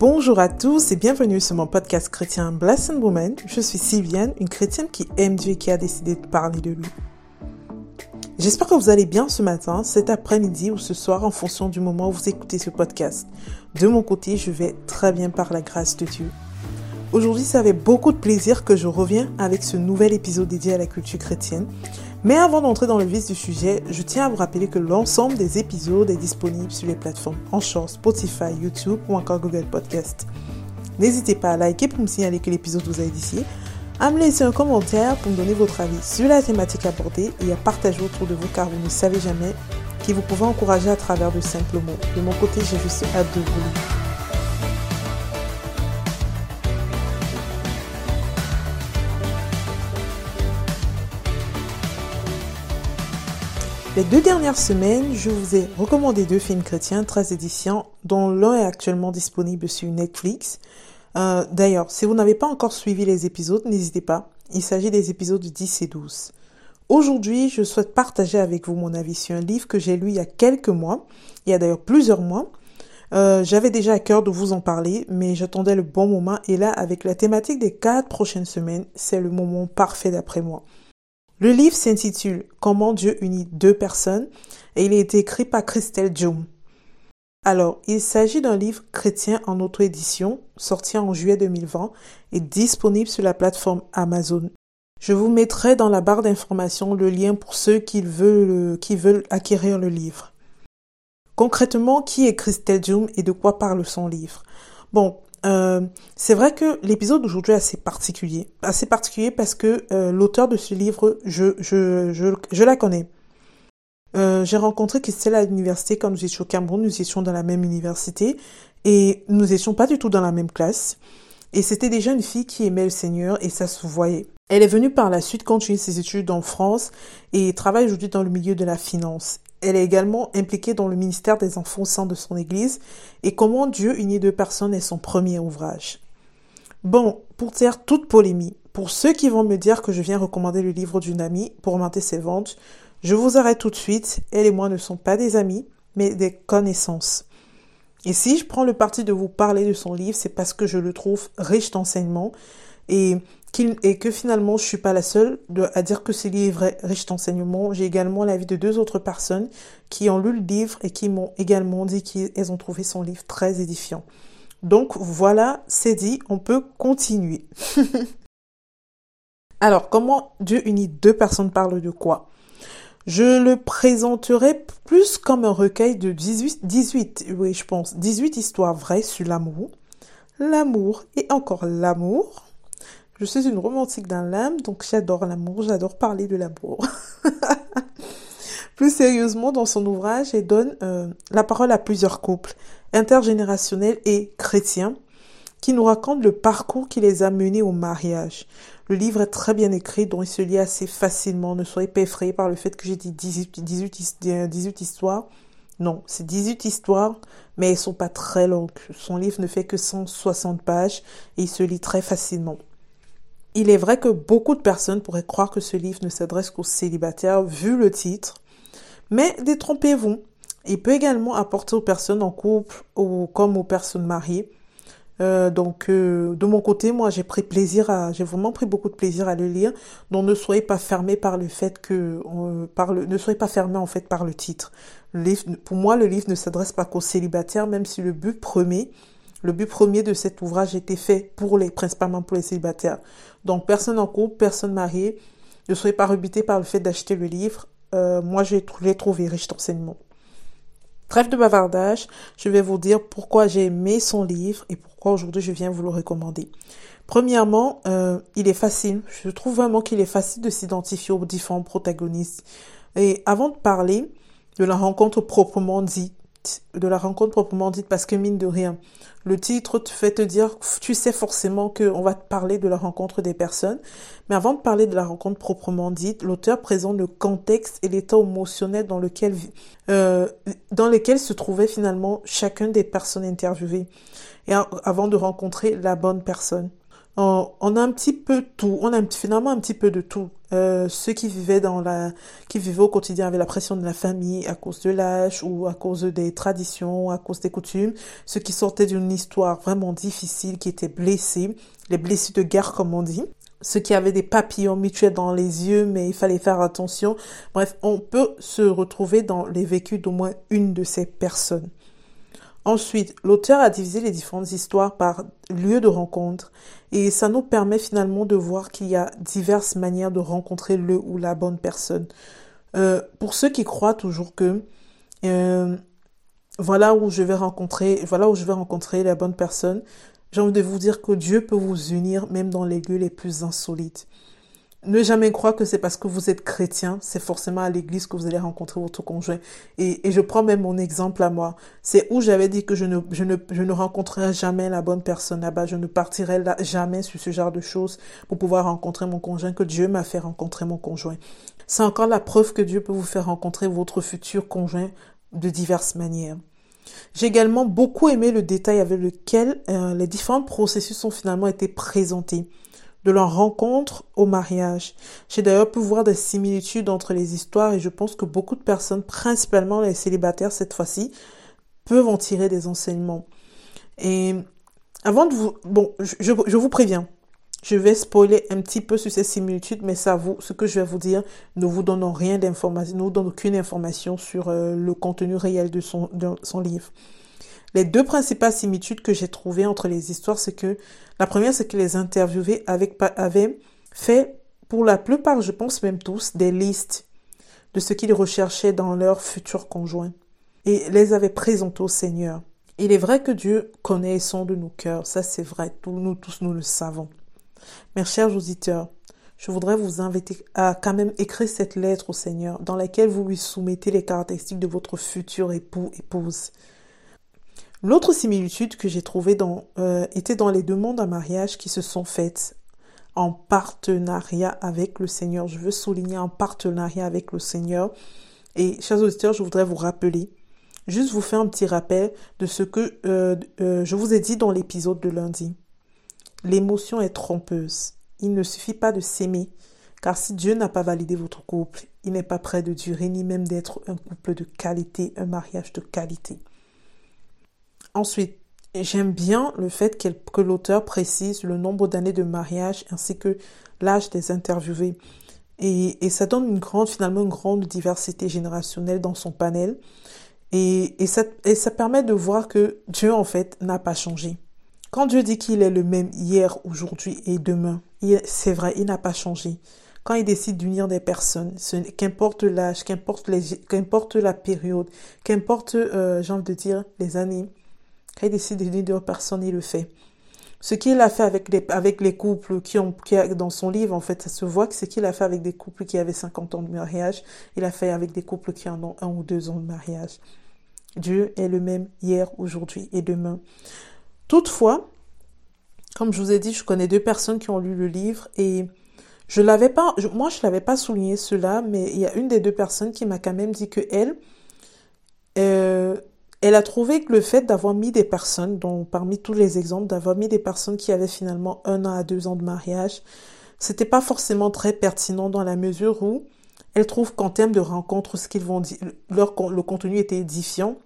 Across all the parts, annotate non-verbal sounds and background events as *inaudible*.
Bonjour à tous et bienvenue sur mon podcast chrétien Blessed Woman. Je suis Sylviane, une chrétienne qui aime Dieu et qui a décidé de parler de lui. J'espère que vous allez bien ce matin, cet après-midi ou ce soir en fonction du moment où vous écoutez ce podcast. De mon côté, je vais très bien par la grâce de Dieu. Aujourd'hui, c'est avec beaucoup de plaisir que je reviens avec ce nouvel épisode dédié à la culture chrétienne. Mais avant d'entrer dans le vif du sujet, je tiens à vous rappeler que l'ensemble des épisodes est disponible sur les plateformes Anchor, Spotify, YouTube ou encore Google Podcast. N'hésitez pas à liker pour me signaler que l'épisode vous a édifié, à me laisser un commentaire pour me donner votre avis sur la thématique abordée et à partager autour de vous car vous ne savez jamais qui vous pouvez encourager à travers de simples mots. De mon côté, j'ai juste hâte de vous lire. Les deux dernières semaines, je vous ai recommandé deux films chrétiens très édifiants, dont l'un est actuellement disponible sur Netflix. Euh, D'ailleurs, si vous n'avez pas encore suivi les épisodes, n'hésitez pas. Il s'agit des épisodes 10 et 12. Aujourd'hui, je souhaite partager avec vous mon avis sur un livre que j'ai lu il y a quelques mois, il y a d'ailleurs plusieurs mois. Euh, J'avais déjà à cœur de vous en parler, mais j'attendais le bon moment et là, avec la thématique des quatre prochaines semaines, c'est le moment parfait d'après moi. Le livre s'intitule Comment Dieu unit deux personnes et il a été écrit par Christelle Jung. Alors, il s'agit d'un livre chrétien en auto-édition, sorti en juillet 2020 et disponible sur la plateforme Amazon. Je vous mettrai dans la barre d'information le lien pour ceux qui veulent, acquérir le livre. Concrètement, qui est Christelle Jung et de quoi parle son livre? Bon, euh, c'est vrai que l'épisode d'aujourd'hui est assez particulier. Assez particulier parce que euh, l'auteur de ce livre, je, je, je, je la connais. Euh, j'ai rencontré Christelle à l'université quand nous étions au Cameroun. Nous étions dans la même université et nous n'étions pas du tout dans la même classe. Et c'était déjà une fille qui aimait le Seigneur et ça se voyait. Elle est venue par la suite continuer ses études en France et travaille aujourd'hui dans le milieu de la finance. Elle est également impliquée dans le ministère des enfants sein de son église et comment Dieu unit deux personnes est son premier ouvrage. Bon, pour taire toute polémie, pour ceux qui vont me dire que je viens recommander le livre d'une amie pour augmenter ses ventes, je vous arrête tout de suite. Elle et moi ne sont pas des amis, mais des connaissances. Et si je prends le parti de vous parler de son livre, c'est parce que je le trouve riche d'enseignements et et que finalement je suis pas la seule à dire que ce livre est riche d'enseignements. J'ai également l'avis de deux autres personnes qui ont lu le livre et qui m'ont également dit qu'elles ont trouvé son livre très édifiant. Donc voilà, c'est dit, on peut continuer. *laughs* Alors, comment Dieu unit deux personnes parle de quoi? Je le présenterai plus comme un recueil de 18, 18, oui je pense, 18 histoires vraies sur l'amour, l'amour et encore l'amour, je suis une romantique dans l'âme, donc j'adore l'amour, j'adore parler de l'amour. *laughs* Plus sérieusement, dans son ouvrage, elle donne euh, la parole à plusieurs couples, intergénérationnels et chrétiens, qui nous racontent le parcours qui les a menés au mariage. Le livre est très bien écrit, donc il se lit assez facilement. Ne soyez pas effrayés par le fait que j'ai dit 18, 18, 18 histoires. Non, c'est 18 histoires, mais elles sont pas très longues. Son livre ne fait que 160 pages et il se lit très facilement. Il est vrai que beaucoup de personnes pourraient croire que ce livre ne s'adresse qu'aux célibataires vu le titre, mais détrompez-vous. Il peut également apporter aux personnes en couple ou comme aux personnes mariées. Euh, donc euh, de mon côté, moi j'ai pris plaisir à, j'ai vraiment pris beaucoup de plaisir à le lire. Donc ne soyez pas fermés par le fait que, par le, ne soyez pas fermés en fait par le titre. Le livre, pour moi, le livre ne s'adresse pas qu'aux célibataires, même si le but premier le but premier de cet ouvrage était fait pour les, principalement pour les célibataires. Donc, personne en couple, personne mariée, ne soyez pas rebuté par le fait d'acheter le livre. Euh, moi, je l'ai trouvé riche d'enseignements. Trêve de bavardage, je vais vous dire pourquoi j'ai aimé son livre et pourquoi aujourd'hui je viens vous le recommander. Premièrement, euh, il est facile. Je trouve vraiment qu'il est facile de s'identifier aux différents protagonistes. Et avant de parler de la rencontre proprement dite, de la rencontre proprement dite parce que mine de rien, le titre te fait te dire, tu sais forcément qu'on va te parler de la rencontre des personnes. Mais avant de parler de la rencontre proprement dite, l'auteur présente le contexte et l'état émotionnel dans lequel, euh, dans lequel se trouvait finalement chacun des personnes interviewées et avant de rencontrer la bonne personne. On, a un petit peu tout, on a finalement un petit peu de tout. Euh, ceux qui vivaient dans la, qui vivaient au quotidien avec la pression de la famille à cause de l'âge ou à cause des traditions, à cause des coutumes, ceux qui sortaient d'une histoire vraiment difficile, qui étaient blessés, les blessés de guerre comme on dit, ceux qui avaient des papillons mutuels dans les yeux, mais il fallait faire attention. Bref, on peut se retrouver dans les vécus d'au moins une de ces personnes. Ensuite, l'auteur a divisé les différentes histoires par lieu de rencontre et ça nous permet finalement de voir qu'il y a diverses manières de rencontrer le ou la bonne personne. Euh, pour ceux qui croient toujours que euh, voilà où je vais rencontrer, voilà où je vais rencontrer la bonne personne, j'ai envie de vous dire que Dieu peut vous unir même dans les lieux les plus insolites. Ne jamais croire que c'est parce que vous êtes chrétien, c'est forcément à l'église que vous allez rencontrer votre conjoint. Et, je prends même mon exemple à moi. C'est où j'avais dit que je ne, je ne, je ne rencontrerai jamais la bonne personne là-bas. Je ne partirai jamais sur ce genre de choses pour pouvoir rencontrer mon conjoint, que Dieu m'a fait rencontrer mon conjoint. C'est encore la preuve que Dieu peut vous faire rencontrer votre futur conjoint de diverses manières. J'ai également beaucoup aimé le détail avec lequel euh, les différents processus ont finalement été présentés de leur rencontre au mariage. J'ai d'ailleurs pu voir des similitudes entre les histoires et je pense que beaucoup de personnes, principalement les célibataires cette fois-ci, peuvent en tirer des enseignements. Et avant de vous... Bon, je, je, vous préviens, je vais spoiler un petit peu sur ces similitudes, mais ça vous, ce que je vais vous dire ne vous donne rien d'information, ne vous aucune information sur euh, le contenu réel de son, de son livre. Les deux principales similitudes que j'ai trouvées entre les histoires, c'est que la première, c'est que les interviewés avaient, fait, pour la plupart, je pense même tous, des listes de ce qu'ils recherchaient dans leur futur conjoint et les avaient présentés au Seigneur. Il est vrai que Dieu connaît et sonde nos cœurs, ça c'est vrai, nous tous nous le savons. Mes chers auditeurs, je voudrais vous inviter à quand même écrire cette lettre au Seigneur dans laquelle vous lui soumettez les caractéristiques de votre futur époux, épouse. L'autre similitude que j'ai trouvée euh, était dans les demandes à mariage qui se sont faites en partenariat avec le Seigneur. Je veux souligner en partenariat avec le Seigneur. Et chers auditeurs, je voudrais vous rappeler, juste vous faire un petit rappel de ce que euh, euh, je vous ai dit dans l'épisode de lundi. L'émotion est trompeuse. Il ne suffit pas de s'aimer, car si Dieu n'a pas validé votre couple, il n'est pas prêt de durer ni même d'être un couple de qualité, un mariage de qualité. Ensuite, j'aime bien le fait que l'auteur précise le nombre d'années de mariage ainsi que l'âge des interviewés. Et, ça donne finalement, une grande diversité générationnelle dans son panel. Et, ça, et ça permet de voir que Dieu, en fait, n'a pas changé. Quand Dieu dit qu'il est le même hier, aujourd'hui et demain, c'est vrai, il n'a pas changé. Quand il décide d'unir des personnes, qu'importe l'âge, qu'importe la période, qu'importe, euh, j'ai envie de dire, les années, il décide d'unir deux personnes, il le fait. Ce qu'il a fait avec les, couples qui ont, dans son livre, en fait, ça se voit que ce qu'il a fait avec des couples qui avaient 50 ans de mariage, il a fait avec des couples qui en ont un ou deux ans de mariage. Dieu est le même hier, aujourd'hui et demain. Toutefois, comme je vous ai dit, je connais deux personnes qui ont lu le livre et je l'avais pas, moi je l'avais pas souligné cela, mais il y a une des deux personnes qui m'a quand même dit que elle, euh, elle a trouvé que le fait d'avoir mis des personnes, dont parmi tous les exemples, d'avoir mis des personnes qui avaient finalement un an à deux ans de mariage, c'était pas forcément très pertinent dans la mesure où elle trouve qu'en termes de rencontres, ce qu'ils vont dire, leur, le contenu était édifiant,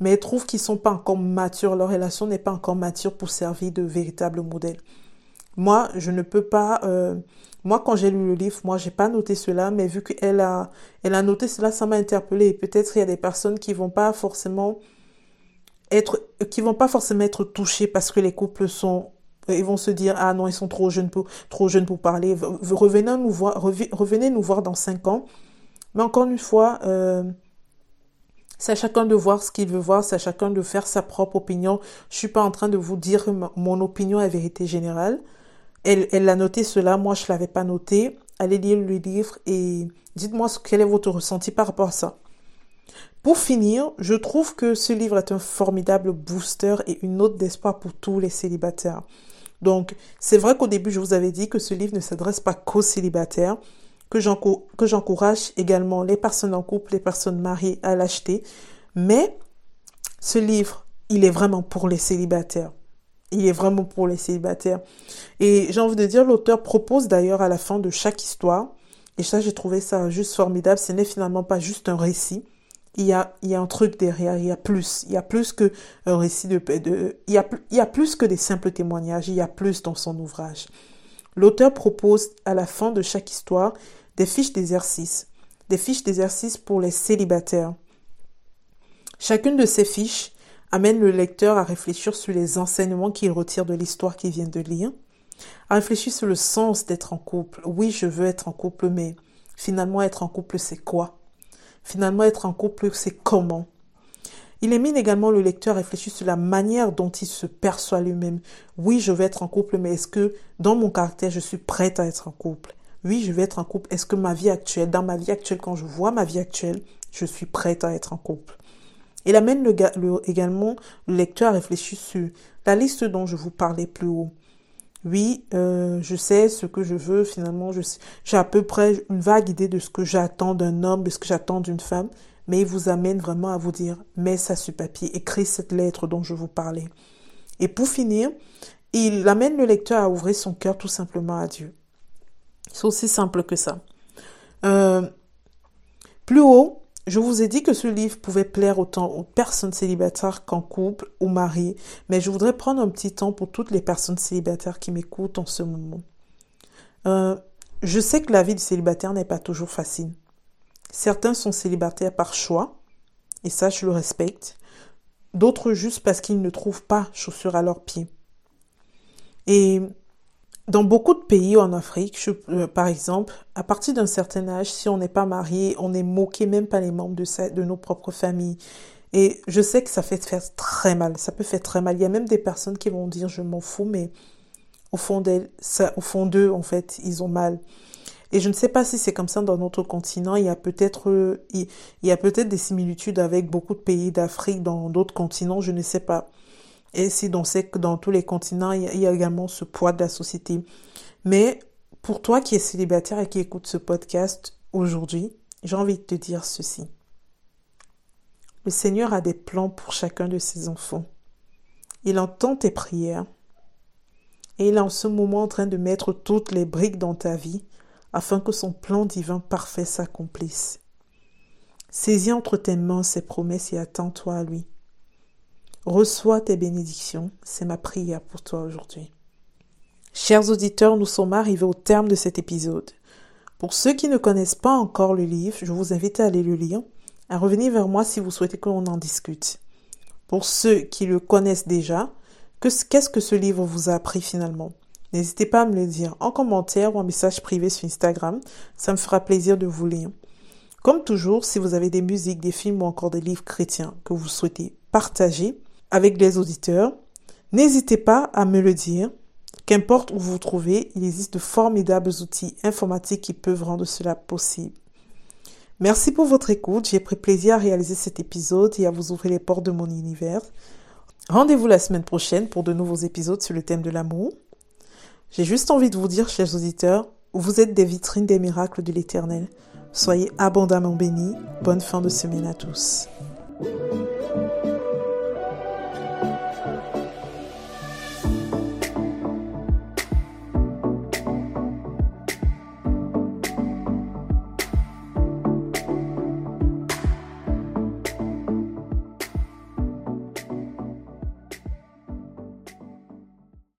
mais elle trouve qu'ils sont pas encore matures, leur relation n'est pas encore mature pour servir de véritable modèle. Moi, je ne peux pas. Euh, moi, quand j'ai lu le livre, moi, j'ai pas noté cela, mais vu qu'elle a, elle a noté cela, ça m'a interpellé. Peut-être il y a des personnes qui vont pas forcément être, qui vont pas forcément être touchés parce que les couples sont, ils vont se dire, ah non, ils sont trop jeunes pour, trop jeunes pour parler. Revenez nous voir, revenez nous voir dans cinq ans. Mais encore une fois, euh, c'est à chacun de voir ce qu'il veut voir, c'est à chacun de faire sa propre opinion. Je suis pas en train de vous dire mon opinion est vérité générale. Elle, elle a noté cela, moi je l'avais pas noté. Allez lire le livre et dites-moi quel est votre ressenti par rapport à ça. Pour finir, je trouve que ce livre est un formidable booster et une note d'espoir pour tous les célibataires. Donc, c'est vrai qu'au début, je vous avais dit que ce livre ne s'adresse pas qu'aux célibataires, que j'encourage également les personnes en couple, les personnes mariées à l'acheter. Mais ce livre, il est vraiment pour les célibataires. il est vraiment pour les célibataires. Et j'ai envie de dire, l'auteur propose d'ailleurs à la fin de chaque histoire, et ça j'ai trouvé ça juste formidable, ce n'est finalement pas juste un récit, il y a, il y a un truc derrière, il y a plus, il y a plus que un récit de, de il, y a, il y a plus que des simples témoignages, il y a plus dans son ouvrage. L'auteur propose à la fin de chaque histoire des fiches d'exercice, des fiches d'exercice pour les célibataires. Chacune de ces fiches amène le lecteur à réfléchir sur les enseignements qu'il retire de l'histoire qu'il vient de lire, à réfléchir sur le sens d'être en couple. Oui, je veux être en couple, mais finalement être en couple, c'est quoi? Finalement, être en couple, c'est comment? Il émine également le lecteur à réfléchir sur la manière dont il se perçoit lui-même. Oui, je veux être en couple, mais est-ce que dans mon caractère, je suis prête à être en couple? Oui, je veux être en couple. Est-ce que ma vie actuelle, dans ma vie actuelle, quand je vois ma vie actuelle, je suis prête à être en couple? Il amène le, également le lecteur à réfléchir sur la liste dont je vous parlais plus haut. Oui, euh, je sais ce que je veux finalement, j'ai à peu près une vague idée de ce que j'attends d'un homme, de ce que j'attends d'une femme, mais il vous amène vraiment à vous dire, mets ça sur papier, écris cette lettre dont je vous parlais. Et pour finir, il amène le lecteur à ouvrir son cœur tout simplement à Dieu. C'est aussi simple que ça. Euh, plus haut, je vous ai dit que ce livre pouvait plaire autant aux personnes célibataires qu'en couple ou mariées, mais je voudrais prendre un petit temps pour toutes les personnes célibataires qui m'écoutent en ce moment. Euh, je sais que la vie de célibataire n'est pas toujours facile. Certains sont célibataires par choix, et ça je le respecte. D'autres juste parce qu'ils ne trouvent pas chaussures à leurs pieds. Et dans beaucoup de pays en Afrique, euh, par exemple, à partir d'un certain âge, si on n'est pas marié, on est moqué même pas les membres de, de nos propres familles. Et je sais que ça fait très mal, ça peut faire très mal. Il y a même des personnes qui vont dire je m'en fous, mais au fond d'eux, en fait, ils ont mal. Et je ne sais pas si c'est comme ça dans notre continent. Il y a peut-être, il y a peut-être des similitudes avec beaucoup de pays d'Afrique dans d'autres continents. Je ne sais pas. Et si on sait que dans tous les continents, il y, a, également ce poids de la société. Mais pour toi qui es célibataire et qui écoute ce podcast aujourd'hui, j'ai envie de te dire ceci. Le Seigneur a des plans pour chacun de ses enfants. Il entend tes prières et il est en ce moment en train de mettre toutes les briques dans ta vie afin que son plan divin parfait s'accomplisse. Saisis entre tes mains ses promesses et attends-toi à lui. Reçois tes bénédictions, c'est ma prière pour toi aujourd'hui. Chers auditeurs, nous sommes arrivés au terme de cet épisode. Pour ceux qui ne connaissent pas encore le livre, je vous invite à aller le lire, à revenir vers moi si vous souhaitez qu'on en discute. Pour ceux qui le connaissent déjà, qu'est-ce que ce livre vous a appris finalement? N'hésitez pas à me le dire en commentaire ou en message privé sur Instagram, ça me fera plaisir de vous lire. Comme toujours, si vous avez des musiques, des films ou encore des livres chrétiens que vous souhaitez partager, avec les auditeurs. N'hésitez pas à me le dire. Qu'importe où vous vous trouvez, il existe de formidables outils informatiques qui peuvent rendre cela possible. Merci pour votre écoute. J'ai pris plaisir à réaliser cet épisode et à vous ouvrir les portes de mon univers. Rendez-vous la semaine prochaine pour de nouveaux épisodes sur le thème de l'amour. J'ai juste envie de vous dire, chers auditeurs, vous êtes des vitrines des miracles de l'éternel. Soyez abondamment bénis. Bonne fin de semaine à tous.